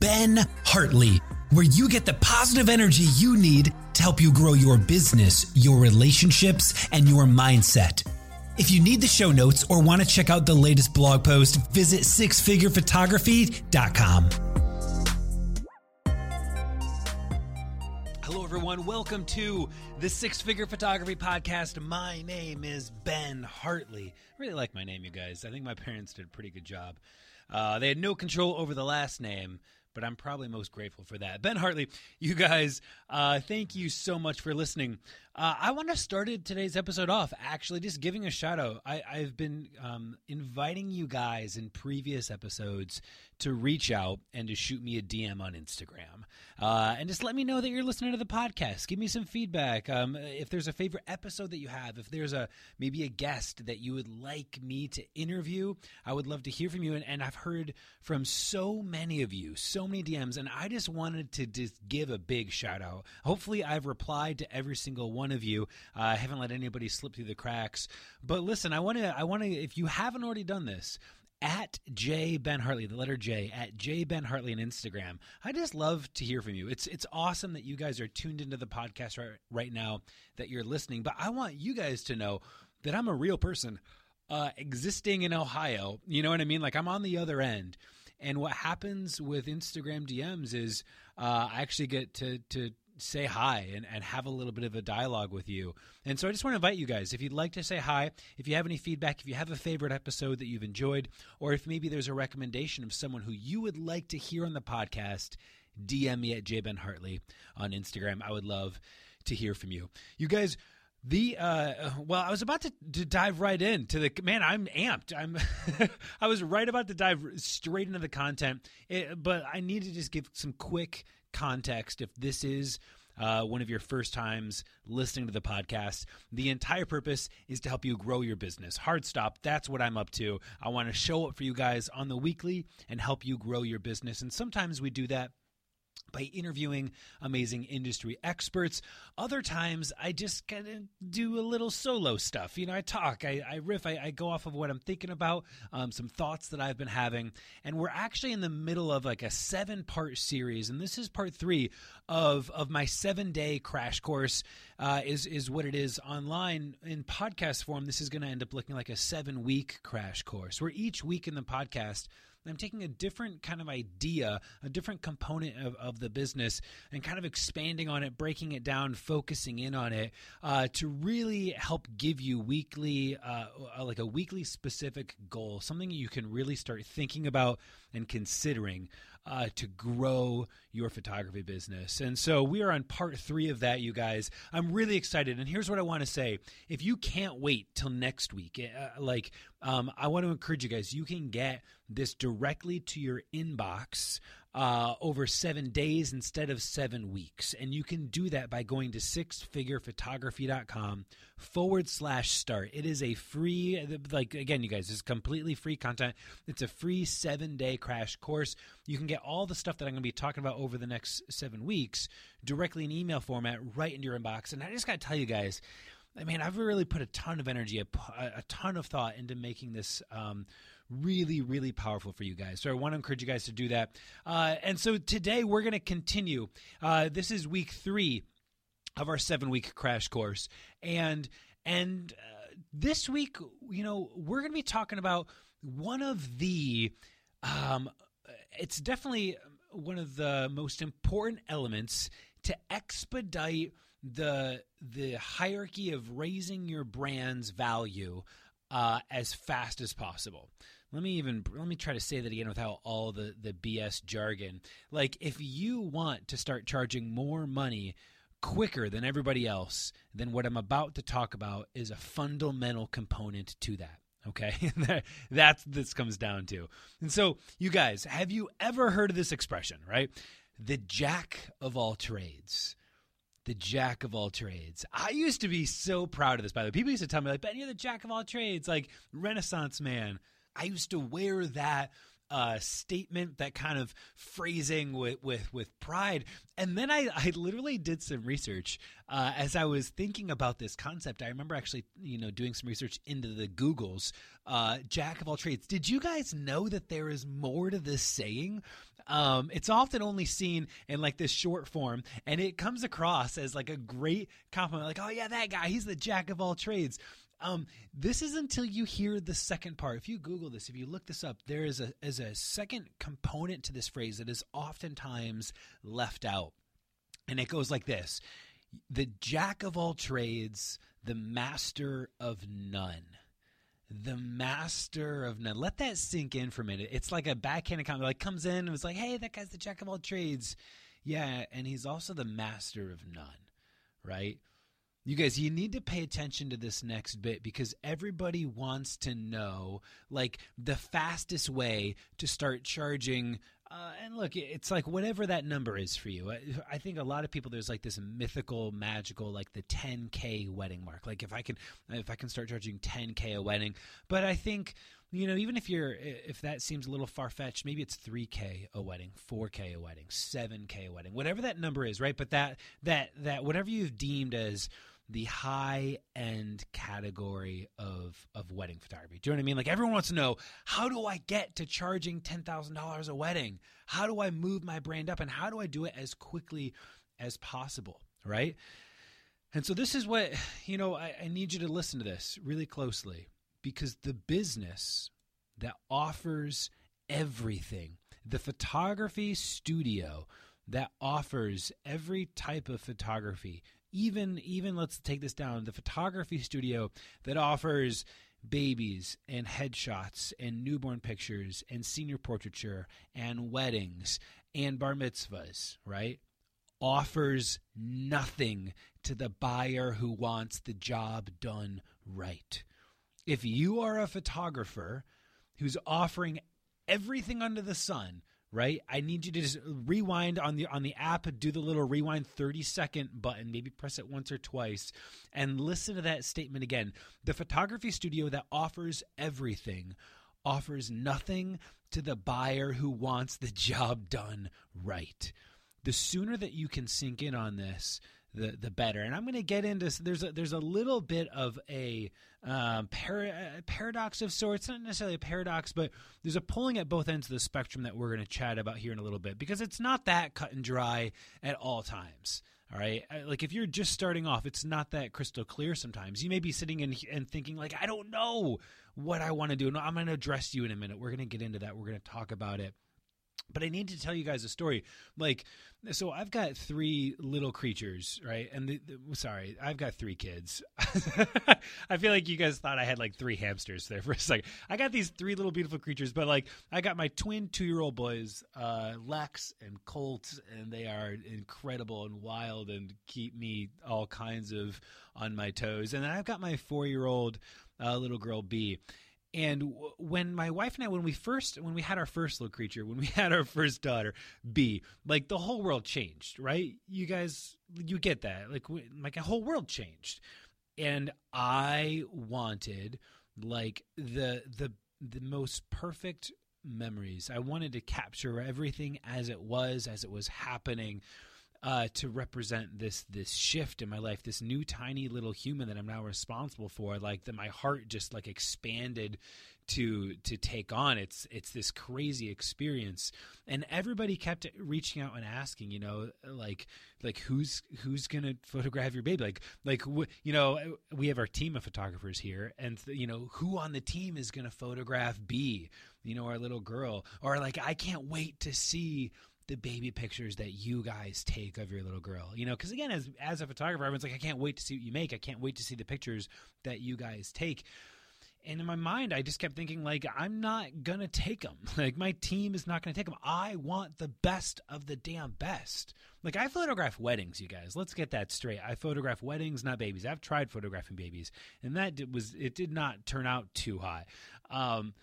Ben Hartley, where you get the positive energy you need to help you grow your business, your relationships, and your mindset. If you need the show notes or want to check out the latest blog post, visit sixfigurephotography.com. Hello, everyone. Welcome to the Six Figure Photography Podcast. My name is Ben Hartley. I really like my name, you guys. I think my parents did a pretty good job. Uh, they had no control over the last name, but I'm probably most grateful for that. Ben Hartley, you guys, uh, thank you so much for listening. Uh, I want to start today's episode off actually just giving a shout out. I, have been um, inviting you guys in previous episodes to reach out and to shoot me a DM on Instagram. Uh, and just let me know that you're listening to the podcast. Give me some feedback. Um, if there's a favorite episode that you have, if there's a maybe a guest that you would like me to interview, I would love to hear from you. And, and I've heard from so many of you, so many DMs, and I just wanted to just give a big shout out. Hopefully, I've replied to every single one of you. Uh, I haven't let anybody slip through the cracks. But listen, I want to, I want to, if you haven't already done this, at J Ben Hartley, the letter J at J Ben Hartley on Instagram. I just love to hear from you. It's it's awesome that you guys are tuned into the podcast right, right now, that you're listening. But I want you guys to know that I'm a real person, uh, existing in Ohio. You know what I mean? Like I'm on the other end. And what happens with Instagram DMs is uh, I actually get to to say hi and, and have a little bit of a dialogue with you. And so I just want to invite you guys, if you'd like to say hi, if you have any feedback, if you have a favorite episode that you've enjoyed, or if maybe there's a recommendation of someone who you would like to hear on the podcast, DM me at jbenhartley on Instagram. I would love to hear from you. You guys, the uh well i was about to, to dive right into the man i'm amped i'm i was right about to dive straight into the content it, but i need to just give some quick context if this is uh, one of your first times listening to the podcast. The entire purpose is to help you grow your business. Hard stop. That's what I'm up to. I want to show up for you guys on the weekly and help you grow your business. And sometimes we do that by interviewing amazing industry experts. Other times, I just kind of do a little solo stuff. You know, I talk, I, I riff, I, I, go off of what I'm thinking about, um, some thoughts that I've been having. And we're actually in the middle of like a seven part series. And this is part three of, of my seven day crash course, uh, is, is what it is online in podcast form. This is going to end up looking like a seven week crash course where each week in the podcast, I'm taking a different kind of idea, a different component of, of the business, and kind of expanding on it, breaking it down, focusing in on it uh, to really help give you weekly, uh, uh, like a weekly specific goal, something you can really start thinking about and considering uh, to grow your photography business. And so we are on part three of that, you guys. I'm really excited. And here's what I want to say if you can't wait till next week, uh, like, um, I want to encourage you guys, you can get this directly to your inbox uh, over seven days instead of seven weeks. And you can do that by going to sixfigurephotography.com forward slash start. It is a free, like, again, you guys, it's completely free content. It's a free seven day crash course. You can get all the stuff that I'm going to be talking about over the next seven weeks directly in email format right into your inbox. And I just got to tell you guys, I mean, I've really put a ton of energy, a, a ton of thought into making this um, really, really powerful for you guys. So I want to encourage you guys to do that. Uh, and so today we're going to continue. Uh, this is week three of our seven week crash course. And And uh, this week, you know, we're going to be talking about one of the, um, it's definitely one of the most important elements to expedite the the hierarchy of raising your brand's value uh, as fast as possible. Let me even let me try to say that again without all the the BS jargon. Like if you want to start charging more money quicker than everybody else, then what I'm about to talk about is a fundamental component to that. Okay, that's this comes down to. And so, you guys, have you ever heard of this expression? Right, the jack of all trades the jack of all trades. I used to be so proud of this, by the way. People used to tell me, like, Ben, you're the jack of all trades, like Renaissance man. I used to wear that uh, statement, that kind of phrasing with with with pride. And then I, I literally did some research uh, as I was thinking about this concept. I remember actually, you know, doing some research into the Googles, uh, jack of all trades. Did you guys know that there is more to this saying? Um, it's often only seen in like this short form, and it comes across as like a great compliment. Like, oh yeah, that guy, he's the jack of all trades. Um, this is until you hear the second part. If you Google this, if you look this up, there is a is a second component to this phrase that is oftentimes left out, and it goes like this: the jack of all trades, the master of none. The master of none. Let that sink in for a minute. It's like a backhanded comment. Like comes in and was like, "Hey, that guy's the jack of all trades." Yeah, and he's also the master of none, right? You guys, you need to pay attention to this next bit because everybody wants to know like the fastest way to start charging. Uh, and look, it's like whatever that number is for you. I, I, think a lot of people there's like this mythical, magical, like the 10k wedding mark. Like if I can, if I can start charging 10k a wedding. But I think you know, even if you're if that seems a little far fetched, maybe it's 3k a wedding, 4k a wedding, 7k a wedding, whatever that number is, right? But that that that whatever you've deemed as the high end category of of wedding photography. Do you know what I mean? Like everyone wants to know how do I get to charging ten thousand dollars a wedding? How do I move my brand up, and how do I do it as quickly as possible? Right. And so this is what you know. I, I need you to listen to this really closely because the business that offers everything, the photography studio that offers every type of photography even even let's take this down the photography studio that offers babies and headshots and newborn pictures and senior portraiture and weddings and bar mitzvahs right offers nothing to the buyer who wants the job done right. If you are a photographer who's offering everything under the sun right? I need you to just rewind on the on the app, do the little rewind 30 second button, maybe press it once or twice and listen to that statement again. The photography studio that offers everything offers nothing to the buyer who wants the job done right. The sooner that you can sink in on this, the the better. And I'm going to get into there's a, there's a little bit of a um, para, paradox of sorts, not necessarily a paradox, but there's a pulling at both ends of the spectrum that we're going to chat about here in a little bit because it's not that cut and dry at all times. All right. Like if you're just starting off, it's not that crystal clear sometimes. You may be sitting in and thinking, like, I don't know what I want to do. No, I'm going to address you in a minute. We're going to get into that. We're going to talk about it. But I need to tell you guys a story. Like, so I've got three little creatures, right? And the, the, sorry, I've got three kids. I feel like you guys thought I had like three hamsters there for a second. I got these three little beautiful creatures, but like I got my twin two year old boys, uh, Lex and Colt, and they are incredible and wild and keep me all kinds of on my toes. And then I've got my four year old uh, little girl B and when my wife and I, when we first, when we had our first little creature, when we had our first daughter, B, like the whole world changed, right? You guys, you get that? Like, like a whole world changed, and I wanted like the the the most perfect memories. I wanted to capture everything as it was, as it was happening. Uh, to represent this this shift in my life, this new tiny little human that I'm now responsible for. Like that, my heart just like expanded to to take on. It's it's this crazy experience, and everybody kept reaching out and asking, you know, like like who's who's gonna photograph your baby? Like like you know, we have our team of photographers here, and you know who on the team is gonna photograph B? You know, our little girl, or like I can't wait to see the baby pictures that you guys take of your little girl. You know, because again, as as a photographer, everyone's like, I can't wait to see what you make. I can't wait to see the pictures that you guys take. And in my mind, I just kept thinking, like, I'm not gonna take them. Like, my team is not gonna take them. I want the best of the damn best. Like, I photograph weddings, you guys. Let's get that straight. I photograph weddings, not babies. I've tried photographing babies, and that was it. Did not turn out too high. Um,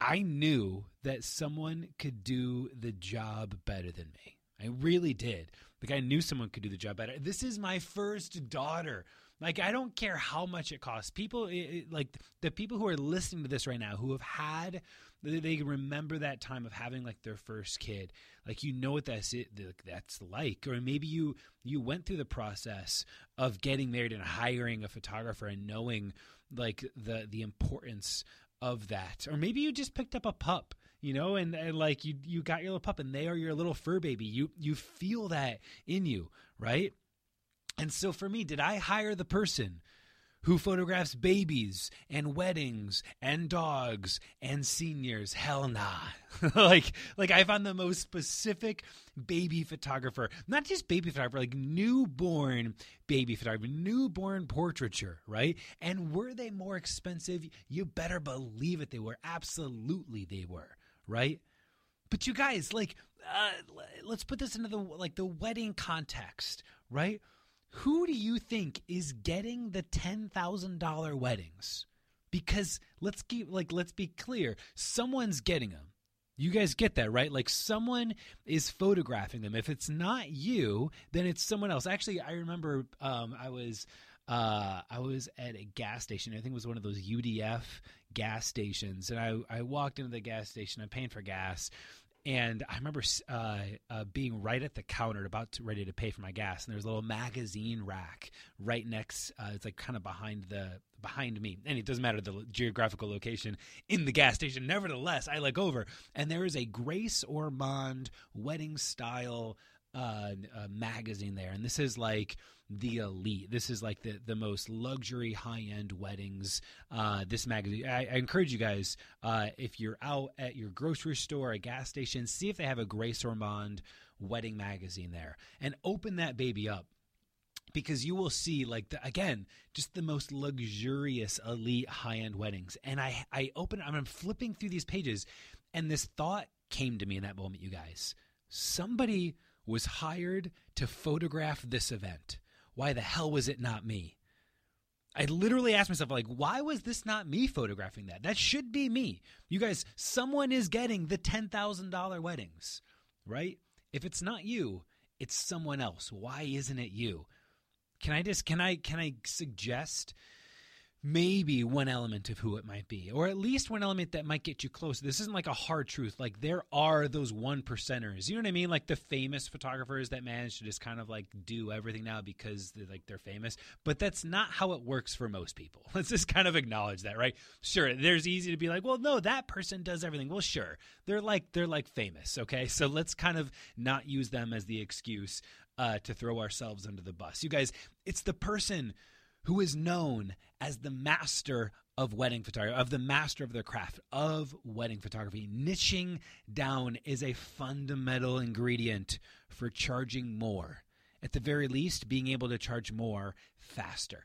I knew that someone could do the job better than me. I really did. Like I knew someone could do the job better. This is my first daughter. Like I don't care how much it costs. People it, like the people who are listening to this right now who have had they remember that time of having like their first kid. Like you know what that's it that's like or maybe you you went through the process of getting married and hiring a photographer and knowing like the the importance of that. Or maybe you just picked up a pup, you know, and, and like you you got your little pup and they are your little fur baby. You you feel that in you, right? And so for me, did I hire the person who photographs babies and weddings and dogs and seniors. Hell nah. like like I found the most specific baby photographer, not just baby photographer, like newborn baby photographer, newborn portraiture, right? And were they more expensive? You better believe it they were. Absolutely they were, right? But you guys, like uh, let's put this into the like the wedding context, right? Who do you think is getting the $10,000 weddings? Because let's keep like let's be clear, someone's getting them. You guys get that, right? Like someone is photographing them. If it's not you, then it's someone else. Actually, I remember um, I was uh, I was at a gas station. I think it was one of those UDF gas stations, and I I walked into the gas station. I'm paying for gas, and I remember uh, uh, being right at the counter, about to, ready to pay for my gas, and there's a little magazine rack right next. Uh, it's like kind of behind the behind me, and it doesn't matter the geographical location in the gas station. Nevertheless, I look over, and there is a Grace Ormonde wedding style uh, magazine there, and this is like the elite. This is like the the most luxury high end weddings. Uh, this magazine. I, I, encourage you guys uh, if you're out at your grocery store, a gas station, see if they have a Grace Ormonde wedding magazine there, and open that baby up because you will see like the, again just the most luxurious elite high-end weddings and i i open i'm flipping through these pages and this thought came to me in that moment you guys somebody was hired to photograph this event. Why the hell was it not me? I literally asked myself, like, why was this not me photographing that? That should be me. You guys, someone is getting the $10,000 weddings, right? If it's not you, it's someone else. Why isn't it you? Can I just, can I, can I suggest maybe one element of who it might be, or at least one element that might get you close. This isn't like a hard truth. Like there are those one percenters. You know what I mean? Like the famous photographers that manage to just kind of like do everything now because they're like they're famous. But that's not how it works for most people. Let's just kind of acknowledge that, right? Sure, there's easy to be like, well, no, that person does everything. Well, sure, they're like they're like famous. Okay, so let's kind of not use them as the excuse uh, to throw ourselves under the bus. You guys, it's the person who is known as the master of wedding photography, of the master of the craft of wedding photography. Niching down is a fundamental ingredient for charging more. At the very least, being able to charge more faster.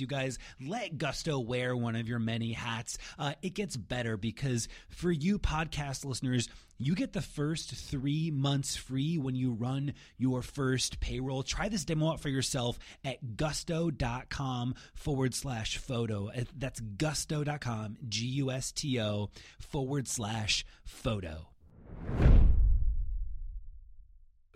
you guys let Gusto wear one of your many hats. Uh, it gets better because for you podcast listeners, you get the first three months free when you run your first payroll. Try this demo out for yourself at gusto.com forward slash photo. Uh, that's gusto.com, G U S T O forward slash photo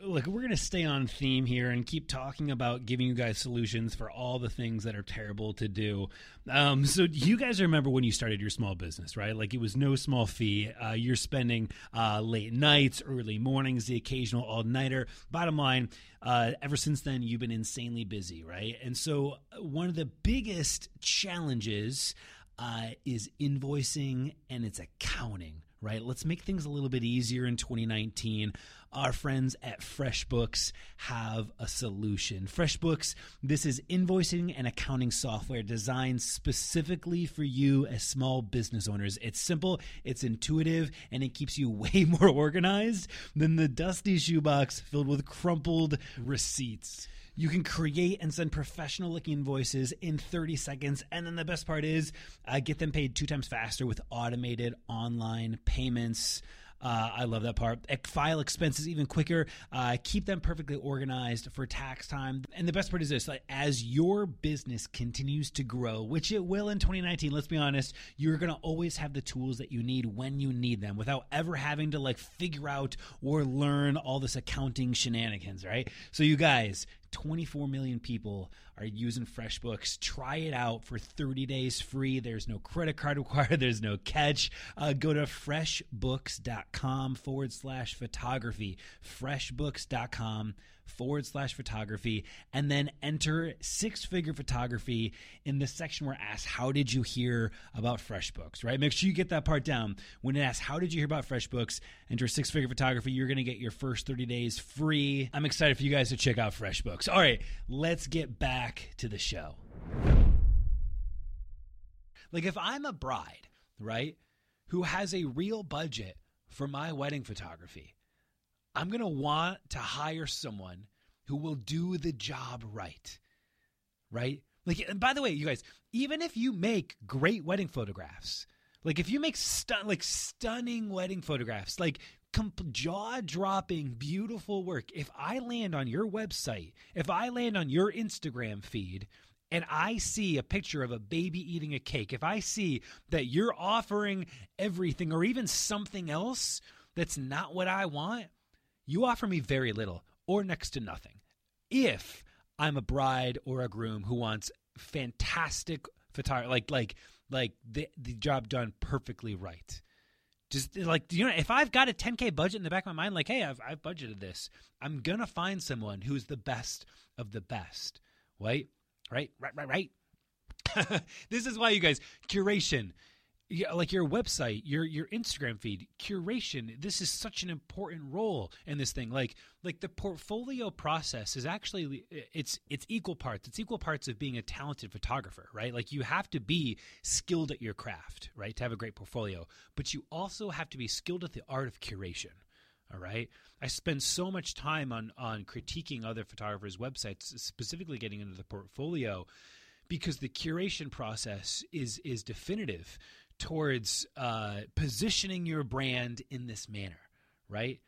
look, we're going to stay on theme here and keep talking about giving you guys solutions for all the things that are terrible to do. Um, so, you guys remember when you started your small business, right? Like it was no small fee. Uh, you're spending uh, late nights, early mornings, the occasional all nighter. Bottom line, uh, ever since then, you've been insanely busy, right? And so, uh, one of the biggest challenges uh, is invoicing and it's accounting right? Let's make things a little bit easier in 2019. Our friends at FreshBooks have a solution. FreshBooks, this is invoicing and accounting software designed specifically for you as small business owners. It's simple, it's intuitive, and it keeps you way more organized than the dusty shoebox filled with crumpled receipts. You can create and send professional looking invoices in 30 seconds. And then the best part is uh, get them paid two times faster with automated online payments. Uh, I love that part. File expenses even quicker. Uh, keep them perfectly organized for tax time. And the best part is this: like, as your business continues to grow, which it will in 2019. Let's be honest, you're gonna always have the tools that you need when you need them, without ever having to like figure out or learn all this accounting shenanigans. Right? So, you guys, 24 million people are using FreshBooks. Try it out for 30 days free. There's no credit card required, there's no catch. Uh, go to freshbooks.com forward slash photography. Freshbooks.com forward slash photography and then enter six figure photography in the section where it asks, How did you hear about FreshBooks? Right? Make sure you get that part down. When it asks, How did you hear about FreshBooks? Enter six figure photography. You're going to get your first 30 days free. I'm excited for you guys to check out FreshBooks. All right, let's get back to the show. Like, if I'm a bride, right, who has a real budget for my wedding photography, I'm going to want to hire someone who will do the job right. Right? Like, and by the way, you guys, even if you make great wedding photographs, like if you make stun, like stunning wedding photographs, like comp- jaw dropping, beautiful work, if I land on your website, if I land on your Instagram feed, and I see a picture of a baby eating a cake, if I see that you're offering everything or even something else that's not what I want, you offer me very little or next to nothing. If I'm a bride or a groom who wants fantastic photography, like like like the the job done perfectly right. Just like you know, if I've got a 10k budget in the back of my mind, like, hey, I've I've budgeted this, I'm gonna find someone who's the best of the best. Right, right, right, right, right. this is why you guys curation yeah, like your website, your your Instagram feed, curation. This is such an important role in this thing. Like like the portfolio process is actually it's it's equal parts. It's equal parts of being a talented photographer, right? Like you have to be skilled at your craft, right, to have a great portfolio. But you also have to be skilled at the art of curation. All right. I spend so much time on on critiquing other photographers' websites, specifically getting into the portfolio because the curation process is is definitive towards uh, positioning your brand in this manner, right?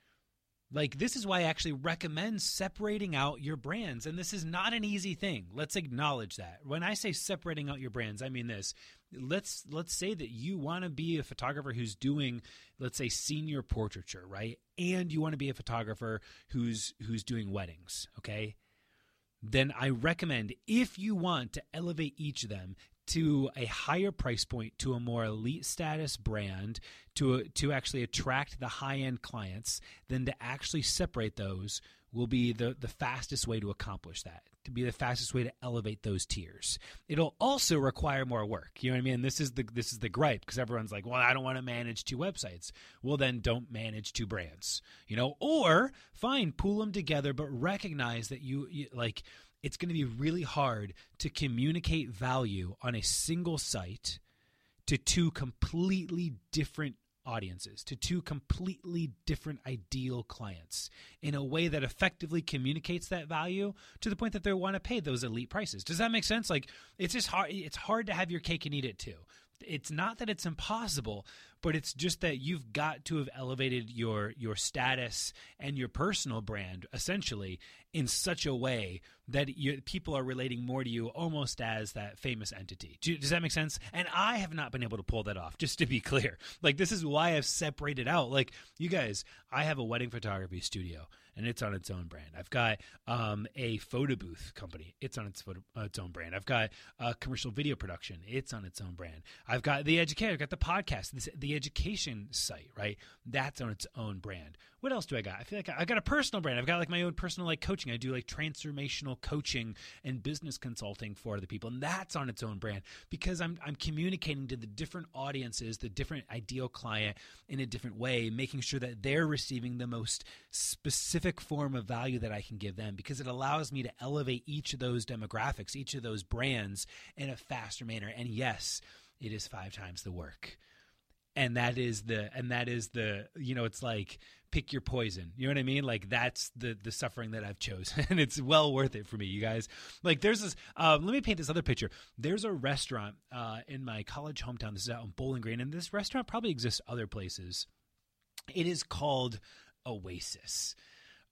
Like, this is why I actually recommend separating out your brands. And this is not an easy thing. Let's acknowledge that. When I say separating out your brands, I mean this. Let's let's say that you want to be a photographer who's doing, let's say, senior portraiture, right? And you want to be a photographer who's who's doing weddings, okay? Then I recommend if you want to elevate each of them to a higher price point to a more elite status brand to to actually attract the high end clients then to actually separate those will be the the fastest way to accomplish that to be the fastest way to elevate those tiers. It'll also require more work. You know what i mean? This is the this is the gripe because everyone's like well i don't want to manage two websites. Well then don't manage two brands you know? Or fine pool them together but recognize that you, you like it's going to be really hard to communicate value on a single site to two completely different audiences, to two completely different ideal clients in a way that effectively communicates that value to the point that they want to pay those elite prices. Does that make sense? Like it's just hard it's hard to have your cake and eat it too. It's not that it's impossible, but it's just that you've got to have elevated your your status and your personal brand essentially in such a way that you, people are relating more to you almost as that famous entity. Do, does that make sense? And I have not been able to pull that off, just to be clear. Like, this is why I've separated out. Like, you guys, I have a wedding photography studio and it's on its own brand. I've got um, a photo booth company. It's on its photo, uh, its own brand. I've got a commercial video production. It's on its own brand. I've got the educator. I've got the podcast. This, the education site. Right. That's on its own brand. What else do I got? I feel like I got a personal brand. I've got like my own personal like coaching. I do like transformational coaching and business consulting for other people, and that's on its own brand because I'm I'm communicating to the different audiences, the different ideal client in a different way, making sure that they're receiving the most specific form of value that I can give them because it allows me to elevate each of those demographics, each of those brands in a faster manner. And yes, it is five times the work and that is the and that is the you know it's like pick your poison. You know what i mean? Like that's the the suffering that i've chosen. And it's well worth it for me you guys. Like there's this uh, let me paint this other picture. There's a restaurant uh, in my college hometown. This is out in bowling green and this restaurant probably exists other places. It is called oasis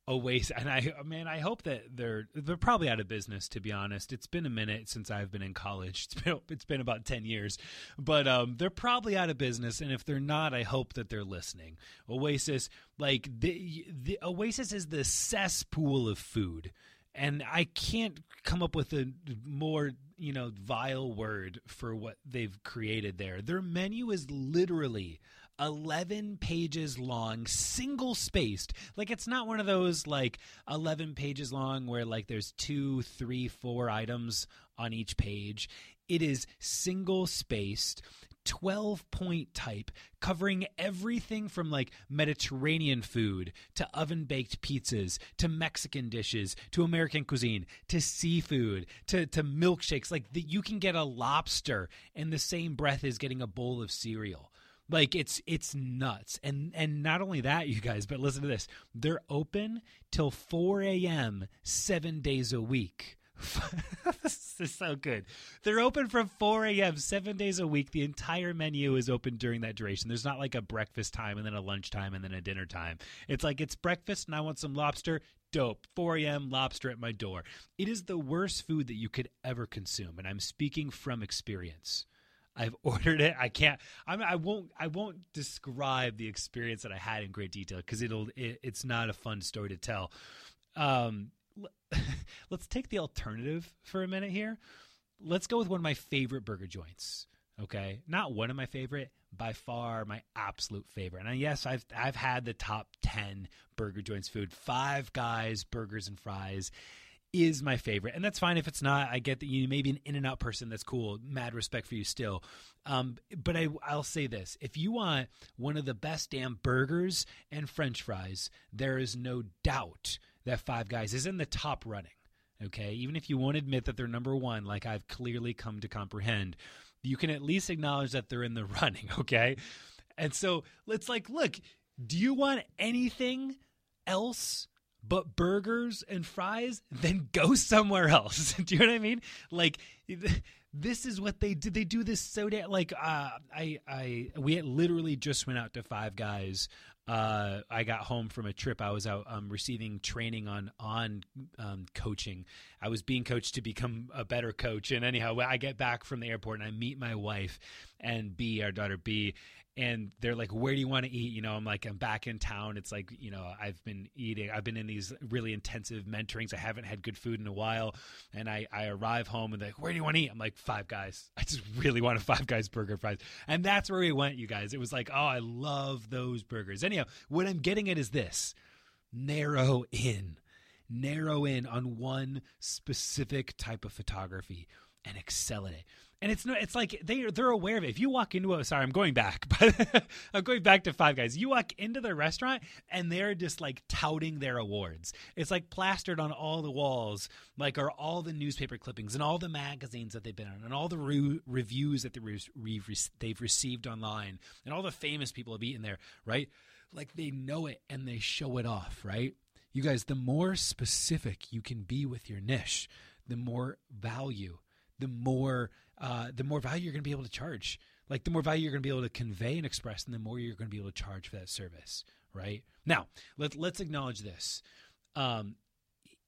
Oasis, and I man, I hope that they're they're probably out of business. To be honest, it's been a minute since I've been in college. It's been it's been about ten years, but um, they're probably out of business. And if they're not, I hope that they're listening. Oasis, like the the Oasis, is the cesspool of food, and I can't come up with a more you know vile word for what they've created there. Their menu is literally 11 pages long, single spaced. Like it's not one of those like 11 pages long where like there's two, three, four items on each page. It is single spaced. 12 point type covering everything from like Mediterranean food to oven baked pizzas to Mexican dishes to American cuisine to seafood to, to milkshakes. Like the, you can get a lobster in the same breath as getting a bowl of cereal. Like it's it's nuts. And and not only that, you guys, but listen to this. They're open till 4 a.m. seven days a week. this is so good. They're open from 4 a.m. seven days a week. The entire menu is open during that duration. There's not like a breakfast time and then a lunch time and then a dinner time. It's like it's breakfast and I want some lobster. Dope. 4 a.m. lobster at my door. It is the worst food that you could ever consume. And I'm speaking from experience. I've ordered it. I can't. I'm, I won't. I won't describe the experience that I had in great detail because it'll. It, it's not a fun story to tell. Um, let's take the alternative for a minute here. Let's go with one of my favorite burger joints. Okay, not one of my favorite, by far my absolute favorite. And yes, I've I've had the top ten burger joints food. Five Guys Burgers and Fries is my favorite, and that's fine if it's not. I get that you may be an in and out person. That's cool. Mad respect for you still. Um, but I, I'll say this: if you want one of the best damn burgers and French fries, there is no doubt that Five Guys is in the top running. Okay, even if you won't admit that they're number one, like I've clearly come to comprehend, you can at least acknowledge that they're in the running. Okay, and so let's like, look, do you want anything else but burgers and fries, then go somewhere else. do you know what I mean? Like this is what they did. They do this so damn like uh, I I we literally just went out to Five Guys uh, I got home from a trip. I was out um, receiving training on on um, coaching. I was being coached to become a better coach. And anyhow, I get back from the airport and I meet my wife and B, our daughter B, and they're like, "Where do you want to eat?" You know, I'm like, "I'm back in town." It's like, you know, I've been eating. I've been in these really intensive mentorings. I haven't had good food in a while, and I I arrive home and they're like, "Where do you want to eat?" I'm like, Five Guys. I just really want a Five Guys burger fries, and that's where we went, you guys. It was like, oh, I love those burgers. Anyhow, what I'm getting at is this: narrow in, narrow in on one specific type of photography and excel at it and it's not it's like they they're aware of it. If you walk into a sorry i'm going back but i'm going back to five guys. You walk into the restaurant and they're just like touting their awards. It's like plastered on all the walls like are all the newspaper clippings and all the magazines that they've been on and all the re- reviews that re- they've received online and all the famous people have eaten there right? Like they know it and they show it off right? You guys the more specific you can be with your niche the more value the more uh, the more value you're going to be able to charge. Like the more value you're going to be able to convey and express, and the more you're going to be able to charge for that service. Right now, let let's acknowledge this. Um,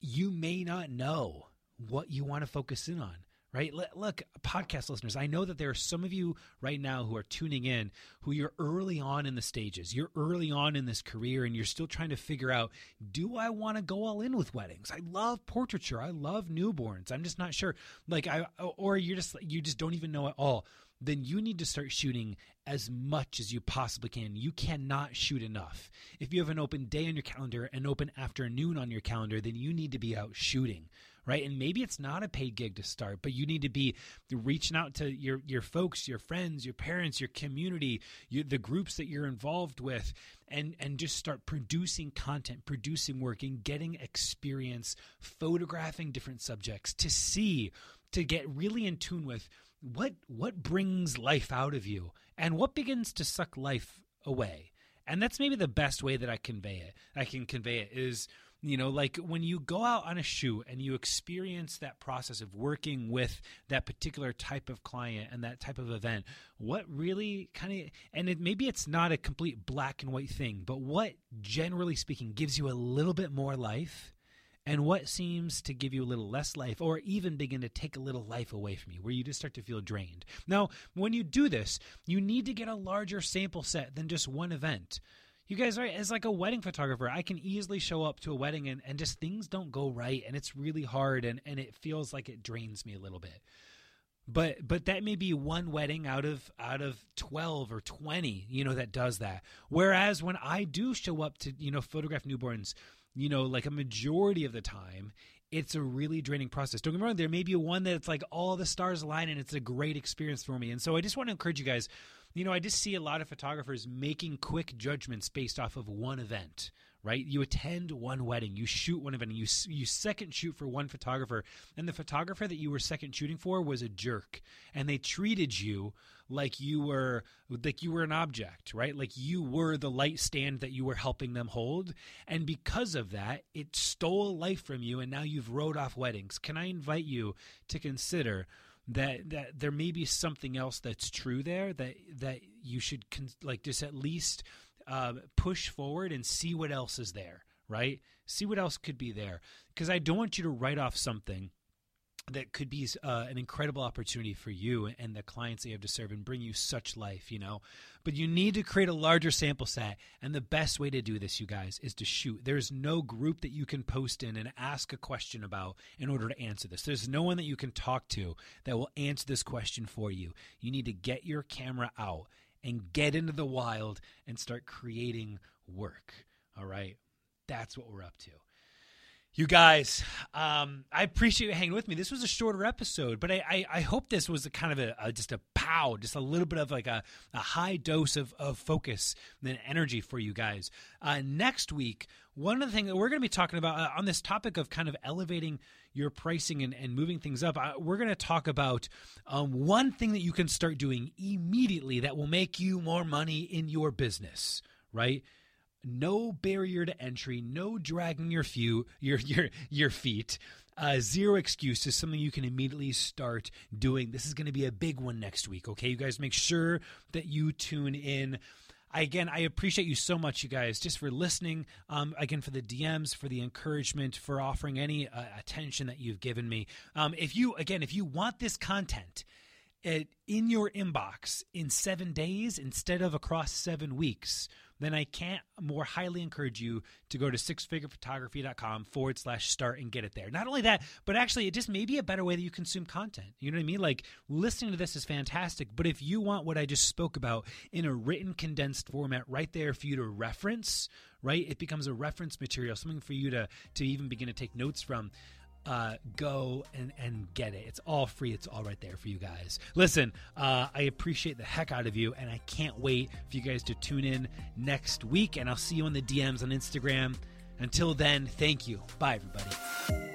you may not know what you want to focus in on right? Look, podcast listeners, I know that there are some of you right now who are tuning in who you're early on in the stages. You're early on in this career and you're still trying to figure out do I want to go all in with weddings? I love portraiture. I love newborns. I'm just not sure. Like I or you're just you just don't even know at all. Then you need to start shooting as much as you possibly can. You cannot shoot enough. If you have an open day on your calendar, an open afternoon on your calendar, then you need to be out shooting right? And maybe it's not a paid gig to start, but you need to be reaching out to your your folks, your friends, your parents, your community, you, the groups that you're involved with, and and just start producing content, producing work, and getting experience, photographing different subjects to see, to get really in tune with what what brings life out of you and what begins to suck life away. And that's maybe the best way that I convey it. I can convey it is you know like when you go out on a shoot and you experience that process of working with that particular type of client and that type of event what really kind of and it, maybe it's not a complete black and white thing but what generally speaking gives you a little bit more life and what seems to give you a little less life or even begin to take a little life away from you where you just start to feel drained. Now when you do this you need to get a larger sample set than just one event you guys are as like a wedding photographer i can easily show up to a wedding and, and just things don't go right and it's really hard and, and it feels like it drains me a little bit but but that may be one wedding out of out of 12 or 20 you know that does that whereas when i do show up to you know photograph newborns you know like a majority of the time it's a really draining process. Don't get me wrong, there may be one that it's like all the stars align and it's a great experience for me. And so I just want to encourage you guys you know, I just see a lot of photographers making quick judgments based off of one event, right? You attend one wedding, you shoot one event, you you second shoot for one photographer, and the photographer that you were second shooting for was a jerk, and they treated you like you were like you were an object, right? Like you were the light stand that you were helping them hold, and because of that, it stole life from you, and now you've wrote off weddings. Can I invite you to consider? That that there may be something else that's true there that that you should con- like just at least uh, push forward and see what else is there right? See what else could be there. Because i don't want you to write off something that could be uh, an incredible opportunity for you and the clients that you have to serve and bring you such life, you know. But you need to create a larger sample set. And the best way to do this, you guys, is to shoot. There's no group that you can post in and ask a question about in order to answer this. There's no one that you can talk to that will answer this question for you. You need to get your camera out and get into the wild and start creating work. All right. That's what we're up to. You guys, um, I appreciate you hanging with me. This was a shorter episode, but I, I, I hope this was a kind of a, a, just a pow, just a little bit of like a, a high dose of, of focus and energy for you guys. Uh, next week, one of the things that we're going to be talking about uh, on this topic of kind of elevating your pricing and, and moving things up, uh, we're going to talk about um, one thing that you can start doing immediately that will make you more money in your business, right? No barrier to entry, no dragging your few your your your feet. Uh, zero excuses, something you can immediately start doing. This is going to be a big one next week. Okay, you guys make sure that you tune in. I, again, I appreciate you so much, you guys, just for listening. Um, again, for the DMs, for the encouragement, for offering any uh, attention that you've given me. Um, if you, again, if you want this content, in your inbox in seven days instead of across seven weeks, then I can't more highly encourage you to go to sixfigurephotography.com forward slash start and get it there. Not only that, but actually it just may be a better way that you consume content. You know what I mean? Like listening to this is fantastic, but if you want what I just spoke about in a written condensed format right there for you to reference, right? It becomes a reference material, something for you to to even begin to take notes from uh, go and, and get it. It's all free. It's all right there for you guys. Listen, uh, I appreciate the heck out of you, and I can't wait for you guys to tune in next week. And I'll see you in the DMs on Instagram. Until then, thank you. Bye, everybody.